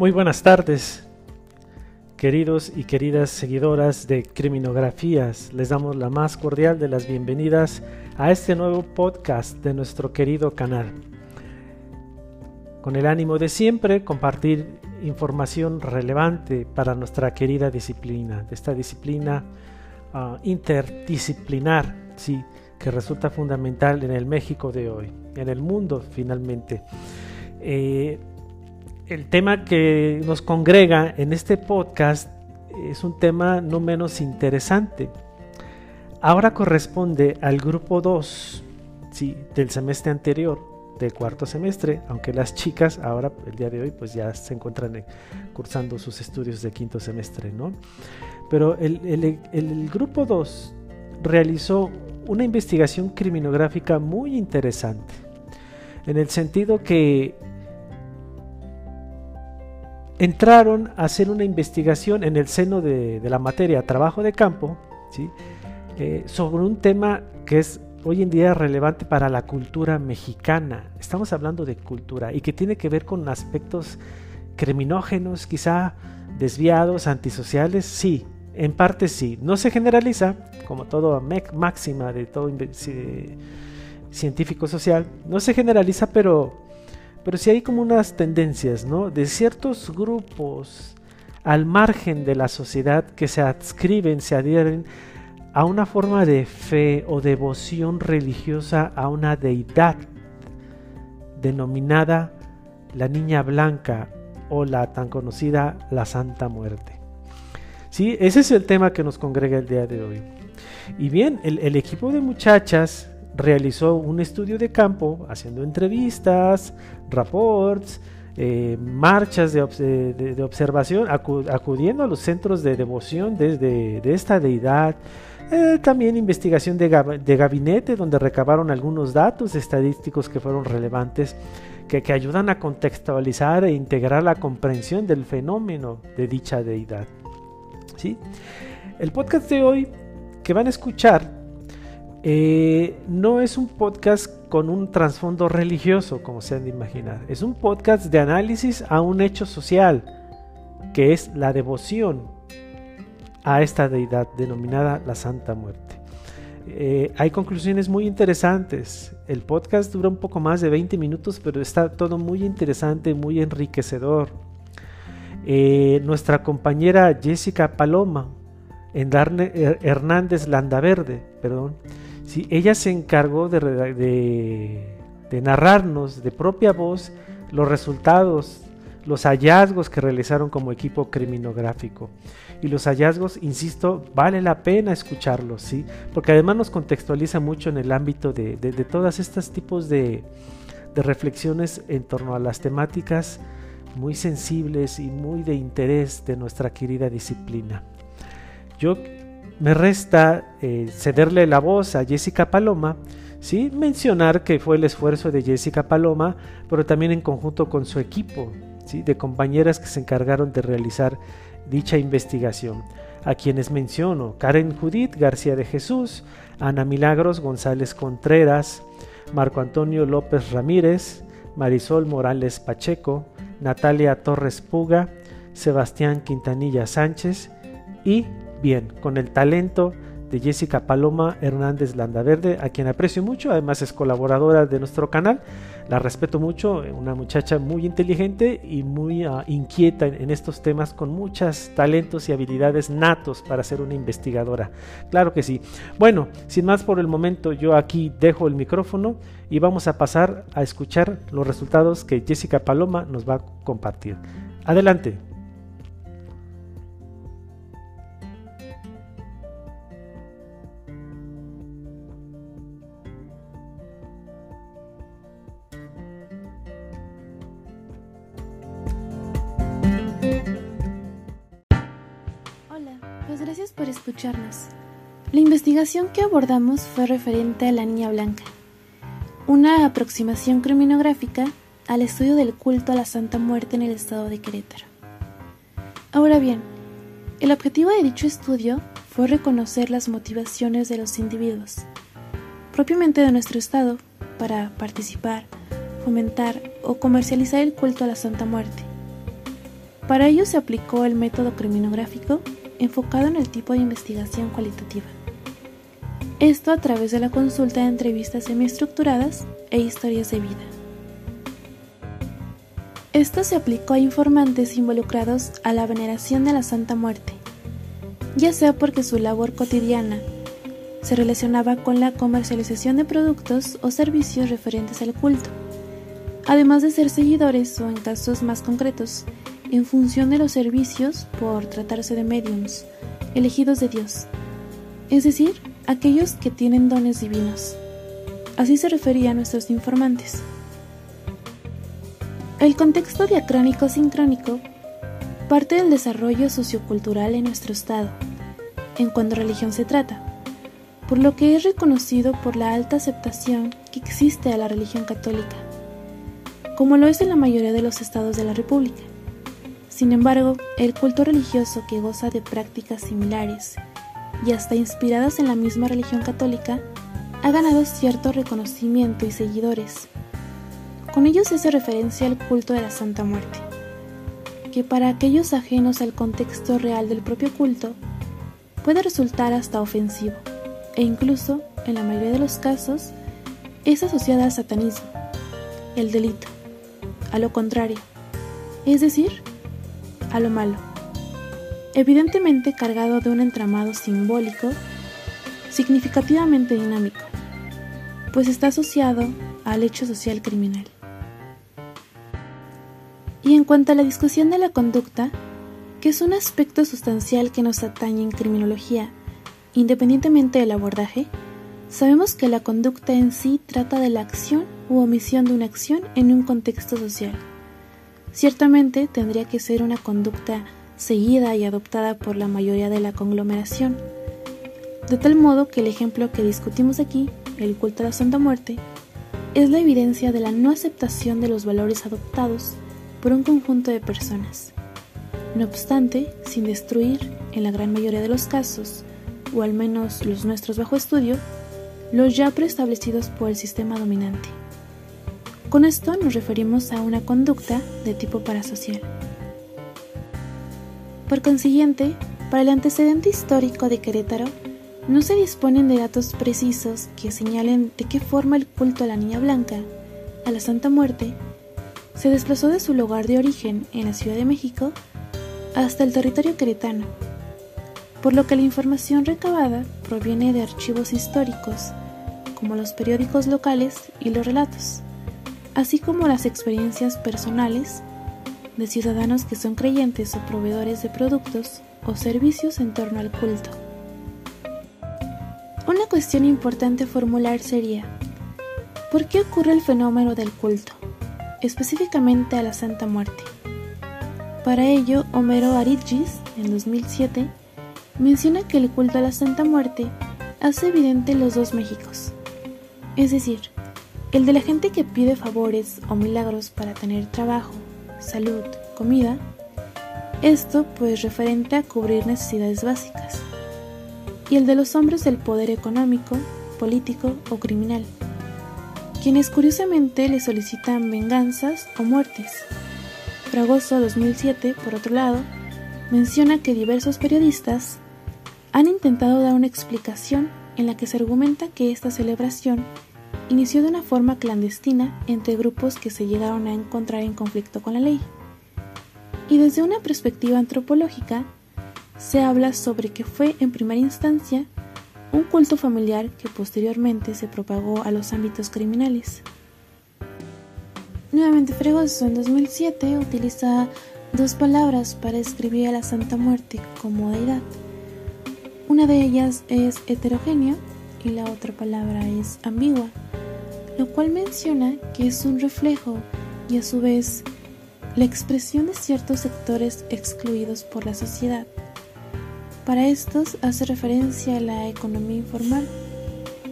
Muy buenas tardes, queridos y queridas seguidoras de Criminografías. Les damos la más cordial de las bienvenidas a este nuevo podcast de nuestro querido canal. Con el ánimo de siempre compartir información relevante para nuestra querida disciplina, esta disciplina uh, interdisciplinar, sí, que resulta fundamental en el México de hoy, en el mundo finalmente. Eh, el tema que nos congrega en este podcast es un tema no menos interesante. Ahora corresponde al grupo 2 ¿sí? del semestre anterior, del cuarto semestre, aunque las chicas ahora, el día de hoy, pues ya se encuentran cursando sus estudios de quinto semestre, ¿no? Pero el, el grupo 2 realizó una investigación criminográfica muy interesante, en el sentido que entraron a hacer una investigación en el seno de, la materia trabajo de campo. Eh, sobre un tema que es hoy en día relevante para la cultura mexicana. Estamos hablando de cultura y que tiene que ver con aspectos criminógenos, quizá desviados, antisociales, sí, en parte sí. No se generaliza, como todo máxima de todo científico social, no se generaliza, pero pero sí hay como unas tendencias, ¿no? De ciertos grupos al margen de la sociedad que se adscriben, se adhieren a una forma de fe o devoción religiosa a una deidad denominada la Niña Blanca o la tan conocida la Santa Muerte. Sí, ese es el tema que nos congrega el día de hoy. Y bien, el, el equipo de muchachas realizó un estudio de campo haciendo entrevistas, reports, eh, marchas de, observación, acudiendo a los centros de devoción de, esta deidad. Eh, también investigación de, gabinete donde recabaron algunos datos estadísticos que fueron relevantes que, que ayudan a contextualizar e integrar la comprensión del fenómeno de dicha deidad. ¿Sí? El podcast de hoy que van a escuchar eh, no es un podcast con un trasfondo religioso, como se han de imaginar. Es un podcast de análisis a un hecho social, que es la devoción a esta deidad denominada la Santa Muerte. Eh, hay conclusiones muy interesantes. El podcast dura un poco más de 20 minutos, pero está todo muy interesante, muy enriquecedor. Eh, nuestra compañera Jessica Paloma, Hernández Landaverde, perdón, ella se encargó de, narrarnos de propia voz los resultados, los hallazgos que realizaron como equipo criminográfico. Y los hallazgos, insisto, vale la pena escucharlos, ¿sí? Porque además nos contextualiza mucho en el ámbito de, de, todos estos tipos de, de reflexiones en torno a las temáticas muy sensibles y muy de interés de nuestra querida disciplina. Yo me resta eh, cederle la voz a Jessica Paloma, ¿sí? mencionar que fue el esfuerzo de Jessica Paloma, pero también en conjunto con su equipo ¿sí? de compañeras que se encargaron de realizar dicha investigación, a quienes menciono Karen Judith García de Jesús, Ana Milagros González Contreras, Marco Antonio López Ramírez, Marisol Morales Pacheco, Natalia Torres Puga, Sebastián Quintanilla Sánchez y bien, con el talento de Jessica Paloma Hernández Landaverde, a quien aprecio mucho, además es colaboradora de nuestro canal, la respeto mucho, una muchacha muy inteligente y muy ah, inquieta en, estos temas, con muchos talentos y habilidades natos para ser una investigadora. Claro que sí. Bueno, sin más por el momento, yo aquí dejo el micrófono y vamos a pasar a escuchar los resultados que Jessica Paloma nos va a compartir. Adelante. Escucharnos. La investigación que abordamos fue referente a la Niña Blanca, una aproximación criminográfica al estudio del culto a la Santa Muerte en el estado de Querétaro. Ahora bien, el objetivo de dicho estudio fue reconocer las motivaciones de los individuos, propiamente de nuestro estado, para participar, fomentar o comercializar el culto a la Santa Muerte. Para ello se aplicó el método criminográfico enfocado en el tipo de investigación cualitativa. Esto a través de la consulta de entrevistas semiestructuradas e historias de vida. Esto se aplicó a informantes involucrados a la veneración de la Santa Muerte, ya sea porque su labor cotidiana se relacionaba con la comercialización de productos o servicios referentes al culto, además de ser seguidores o en casos más concretos, en función de los servicios por tratarse de mediums, elegidos de Dios, es decir, aquellos que tienen dones divinos. Así se referían nuestros informantes. El contexto diacrónico sincrónico parte del desarrollo sociocultural en nuestro Estado, en cuanto a religión se trata, por lo que es reconocido por la alta aceptación que existe a la religión católica, como lo es en la mayoría de los estados de la República. Sin embargo, el culto religioso que goza de prácticas similares y hasta inspiradas en la misma religión católica ha ganado cierto reconocimiento y seguidores. Con ello se hace referencia al culto de la Santa Muerte, que para aquellos ajenos al contexto real del propio culto puede resultar hasta ofensivo, e incluso, en la mayoría de los casos, es asociada al satanismo, el delito, a lo contrario, es decir, a lo malo, evidentemente cargado de un entramado simbólico significativamente dinámico, pues está asociado al hecho social criminal. Y en cuanto a la discusión de la conducta, que es un aspecto sustancial que nos atañe en criminología, independientemente del abordaje, sabemos que la conducta en sí trata de la acción u omisión de una acción en un contexto social. Ciertamente tendría que ser una conducta seguida y adoptada por la mayoría de la conglomeración, de tal modo que el ejemplo que discutimos aquí, el culto a la Santa Muerte, es la evidencia de la no aceptación de los valores adoptados por un conjunto de personas. No obstante, sin destruir, en la gran mayoría de los casos, o al menos los nuestros bajo estudio, los ya preestablecidos por el sistema dominante. Con esto nos referimos a una conducta de tipo parasocial. Por consiguiente, para el antecedente histórico de Querétaro, no se disponen de datos precisos que señalen de qué forma el culto a la Niña Blanca, a la Santa Muerte, se desplazó de su lugar de origen en la Ciudad de México hasta el territorio queretano, por lo que la información recabada proviene de archivos históricos, como los periódicos locales y los relatos así como las experiencias personales de ciudadanos que son creyentes o proveedores de productos o servicios en torno al culto. Una cuestión importante formular sería, ¿por qué ocurre el fenómeno del culto, específicamente a la Santa Muerte? Para ello, Homero Arigis, en 2007, menciona que el culto a la Santa Muerte hace evidente los dos Méxicos, es decir, el de la gente que pide favores o milagros para tener trabajo, salud, comida. Esto pues referente a cubrir necesidades básicas. Y el de los hombres del poder económico, político o criminal, quienes curiosamente le solicitan venganzas o muertes. Fragoso 2007, por otro lado, menciona que diversos periodistas han intentado dar una explicación en la que se argumenta que esta celebración inició de una forma clandestina entre grupos que se llegaron a encontrar en conflicto con la ley. Y desde una perspectiva antropológica, se habla sobre que fue en primera instancia un culto familiar que posteriormente se propagó a los ámbitos criminales. Nuevamente Fregoso en 2007 utiliza dos palabras para escribir a la Santa Muerte como deidad. Una de ellas es heterogéneo y la otra palabra es ambigua lo cual menciona que es un reflejo y a su vez la expresión de ciertos sectores excluidos por la sociedad. Para estos hace referencia a la economía informal,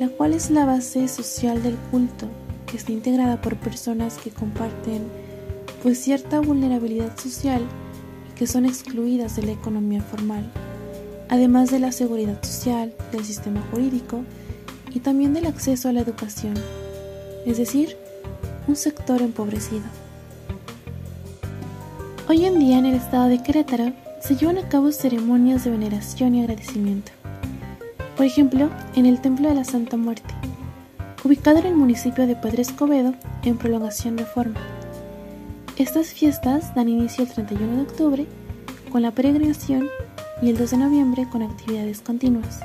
la cual es la base social del culto, que está integrada por personas que comparten pues cierta vulnerabilidad social y que son excluidas de la economía formal, además de la seguridad social, del sistema jurídico y también del acceso a la educación es decir, un sector empobrecido. Hoy en día en el estado de Querétaro se llevan a cabo ceremonias de veneración y agradecimiento. Por ejemplo, en el Templo de la Santa Muerte, ubicado en el municipio de Pedro Escobedo, en prolongación Reforma. Estas fiestas dan inicio el 31 de octubre con la peregrinación y el 2 de noviembre con actividades continuas.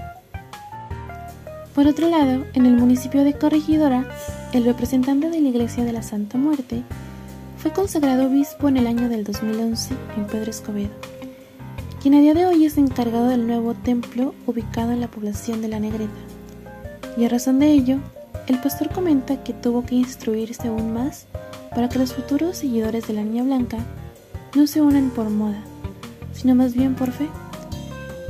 Por otro lado, en el municipio de Corregidora, el representante de la Iglesia de la Santa Muerte fue consagrado obispo en el año del 2011 en Pedro Escobedo, quien a día de hoy es encargado del nuevo templo ubicado en la población de La Negreta. Y a razón de ello, el pastor comenta que tuvo que instruirse aún más para que los futuros seguidores de la Niña Blanca no se unan por moda, sino más bien por fe.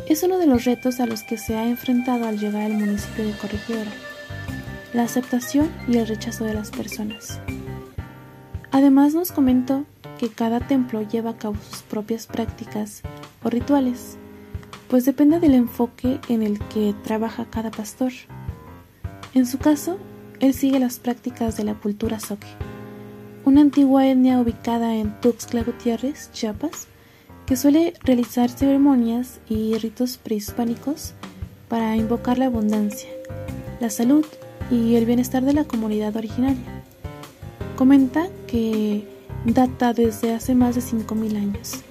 Es uno de los retos a los que se ha enfrentado al llegar al municipio de Corregidora, la aceptación y el rechazo de las personas. Además nos comentó que cada templo lleva a cabo sus propias prácticas o rituales, pues depende del enfoque en el que trabaja cada pastor. En su caso, él sigue las prácticas de la cultura Soque, una antigua etnia ubicada en Tuxtla Gutiérrez, Chiapas, que suele realizar ceremonias y ritos prehispánicos para invocar la abundancia, la salud y el bienestar de la comunidad originaria. Comenta que data desde hace más de 5.000 años.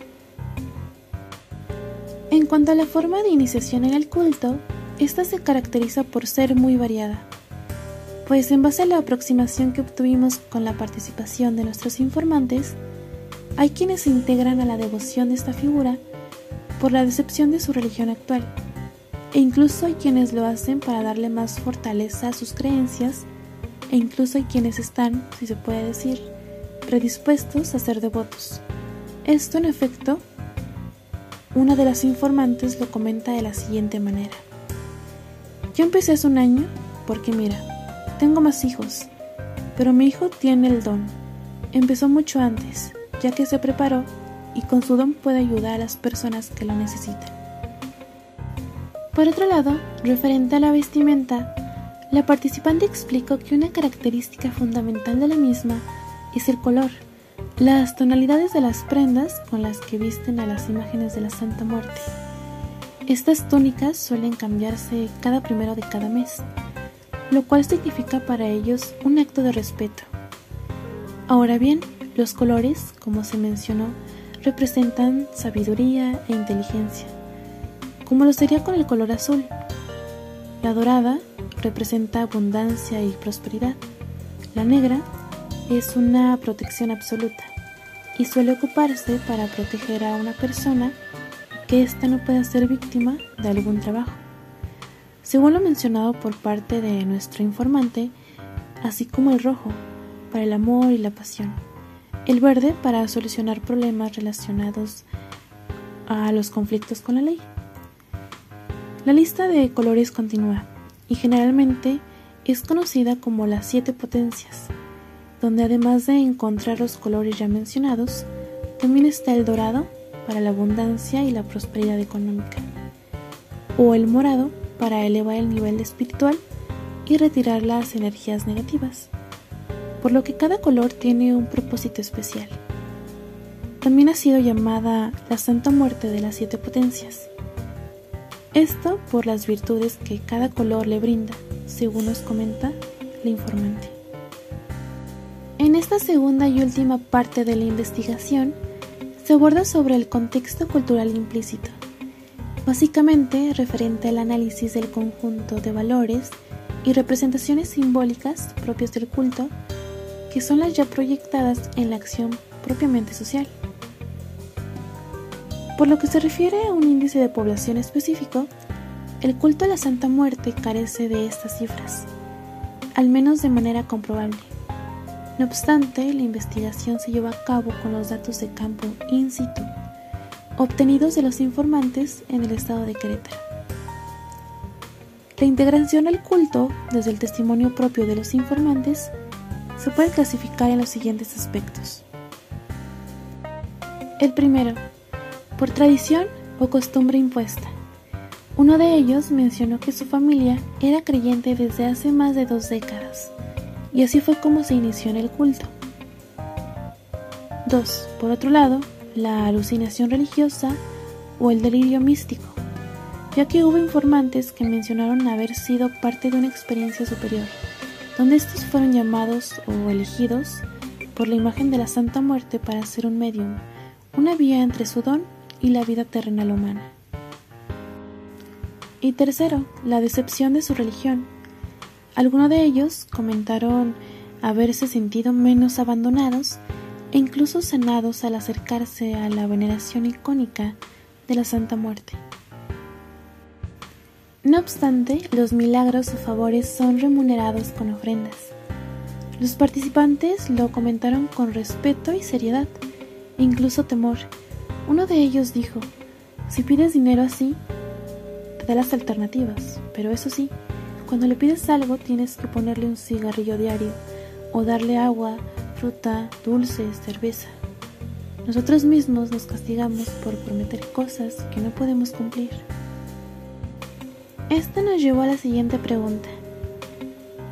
En cuanto a la forma de iniciación en el culto, esta se caracteriza por ser muy variada, pues en base a la aproximación que obtuvimos con la participación de nuestros informantes, hay quienes se integran a la devoción de esta figura por la decepción de su religión actual, e incluso hay quienes lo hacen para darle más fortaleza a sus creencias e incluso hay quienes están, si se puede decir, predispuestos a ser devotos. Esto, en efecto, una de las informantes lo comenta de la siguiente manera. Yo empecé hace un año porque mira, tengo más hijos, pero mi hijo tiene el don. Empezó mucho antes, ya que se preparó y con su don puede ayudar a las personas que lo necesitan. Por otro lado, referente a la vestimenta, la participante explicó que una característica fundamental de la misma es el color, las tonalidades de las prendas con las que visten a las imágenes de la Santa Muerte. Estas túnicas suelen cambiarse cada primero de cada mes, lo cual significa para ellos un acto de respeto. Ahora bien, los colores, como se mencionó, representan sabiduría e inteligencia, como lo sería con el color azul. La dorada representa abundancia y prosperidad. La negra es una protección absoluta y suele ocuparse para proteger a una persona que ésta no pueda ser víctima de algún trabajo. Según lo mencionado por parte de nuestro informante, así como el rojo para el amor y la pasión, el verde para solucionar problemas relacionados a los conflictos con la ley. La lista de colores continúa y generalmente es conocida como las siete potencias, donde además de encontrar los colores ya mencionados, también está el dorado para la abundancia y la prosperidad económica, o el morado para elevar el nivel espiritual y retirar las energías negativas, por lo que cada color tiene un propósito especial. También ha sido llamada la Santa Muerte de las Siete Potencias, esto por las virtudes que cada color le brinda, según nos comenta la informante. En esta segunda y última parte de la investigación, se aborda sobre el contexto cultural implícito, básicamente referente al análisis del conjunto de valores y representaciones simbólicas propias del culto, que son las ya proyectadas en la acción propiamente social. Por lo que se refiere a un índice de población específico, el culto a la Santa Muerte carece de estas cifras, al menos de manera comprobable. No obstante, la investigación se lleva a cabo con los datos de campo in situ, obtenidos de los informantes en el estado de Querétaro. La integración al culto, desde el testimonio propio de los informantes, se puede clasificar en los siguientes aspectos. El primero, por tradición o costumbre impuesta. Uno de ellos mencionó que su familia era creyente desde hace más de dos décadas, y así fue como se inició en el culto. 2. Por otro lado, la alucinación religiosa o el delirio místico, ya que hubo informantes que mencionaron haber sido parte de una experiencia superior, donde estos fueron llamados o elegidos por la imagen de la Santa Muerte para ser un medium, una vía entre su don y la vida terrenal humana. Y tercero, la decepción de su religión. Algunos de ellos comentaron haberse sentido menos abandonados e incluso sanados al acercarse a la veneración icónica de la Santa Muerte. No obstante, los milagros o favores son remunerados con ofrendas. Los participantes lo comentaron con respeto y seriedad, incluso temor. Uno de ellos dijo, si pides dinero así, te da las alternativas, pero eso sí, cuando le pides algo tienes que ponerle un cigarrillo diario, o darle agua, fruta, dulces, cerveza. Nosotros mismos nos castigamos por prometer cosas que no podemos cumplir. Esto nos llevó a la siguiente pregunta.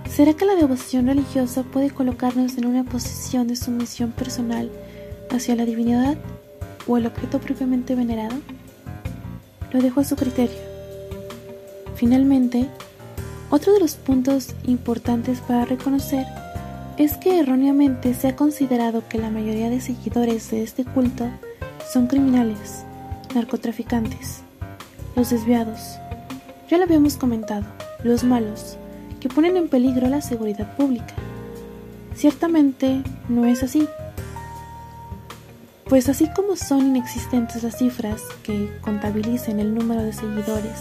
¿Será que la devoción religiosa puede colocarnos en una posición de sumisión personal hacia la divinidad o el objeto propiamente venerado? Lo dejo a su criterio. Finalmente, otro de los puntos importantes para reconocer es que erróneamente se ha considerado que la mayoría de seguidores de este culto son criminales, narcotraficantes, los desviados. Ya lo habíamos comentado, los malos, que ponen en peligro la seguridad pública. Ciertamente no es así. Pues así como son inexistentes las cifras que contabilicen el número de seguidores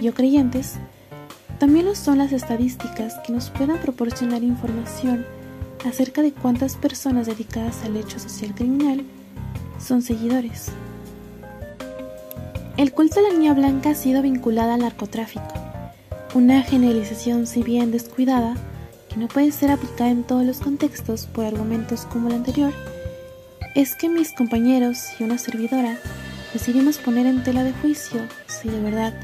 y o creyentes, también lo son las estadísticas que nos puedan proporcionar información acerca de cuántas personas dedicadas al hecho social criminal son seguidores. El culto de la niña blanca ha sido vinculada al narcotráfico una generalización, si bien descuidada, que no puede ser aplicada en todos los contextos por argumentos como el anterior, es que mis compañeros y una servidora decidimos poner en tela de juicio si de verdad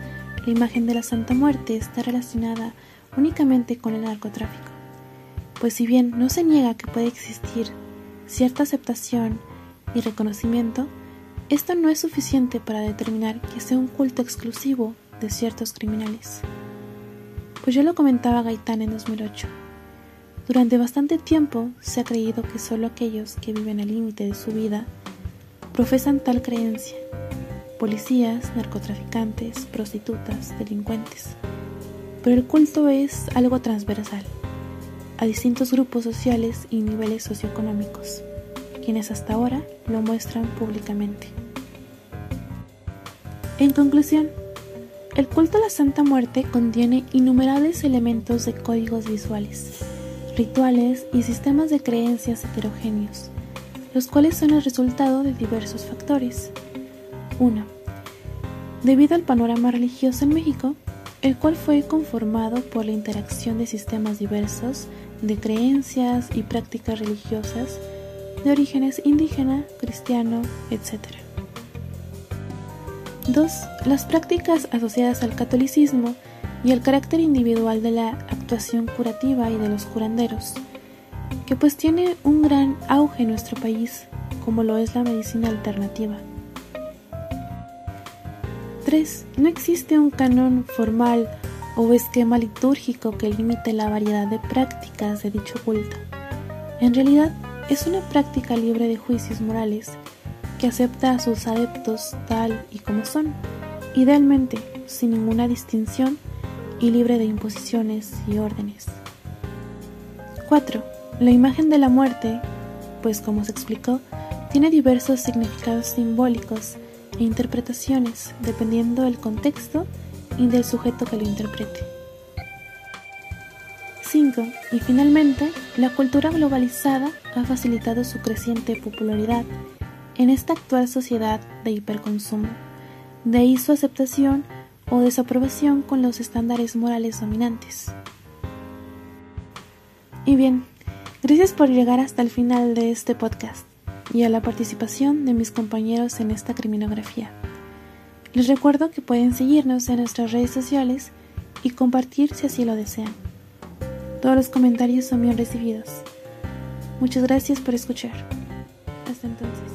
la imagen de la Santa Muerte está relacionada únicamente con el narcotráfico. Pues si bien no se niega que puede existir cierta aceptación y reconocimiento, esto no es suficiente para determinar que sea un culto exclusivo de ciertos criminales. Pues yo lo comentaba Gaitán en 2008. Durante bastante tiempo se ha creído que solo aquellos que viven al límite de su vida profesan tal creencia. Policías, narcotraficantes, prostitutas, delincuentes. Pero el culto es algo transversal a distintos grupos sociales y niveles socioeconómicos, quienes hasta ahora lo muestran públicamente. En conclusión, el culto a la Santa Muerte contiene innumerables elementos de códigos visuales, rituales y sistemas de creencias heterogéneos, los cuales son el resultado de diversos factores. 1. Debido al panorama religioso en México, el cual fue conformado por la interacción de sistemas diversos de creencias y prácticas religiosas de orígenes indígena, cristiano, etc. 2. Las prácticas asociadas al catolicismo y el carácter individual de la actuación curativa y de los curanderos, que pues tiene un gran auge en nuestro país, como lo es la medicina alternativa. 3. No existe un canon formal o esquema litúrgico que limite la variedad de prácticas de dicho culto. En realidad, es una práctica libre de juicios morales que acepta a sus adeptos tal y como son, idealmente sin ninguna distinción y libre de imposiciones y órdenes. 4. La imagen de la muerte, pues como se explicó, tiene diversos significados simbólicos e interpretaciones dependiendo del contexto y del sujeto que lo interprete. 5. Y finalmente, la cultura globalizada ha facilitado su creciente popularidad en esta actual sociedad de hiperconsumo. De ahí su aceptación o desaprobación con los estándares morales dominantes. Y bien, gracias por llegar hasta el final de este podcast y a la participación de mis compañeros en esta criminografía. Les recuerdo que pueden seguirnos en nuestras redes sociales y compartir si así lo desean. Todos los comentarios son bien recibidos. Muchas gracias por escuchar. Hasta entonces.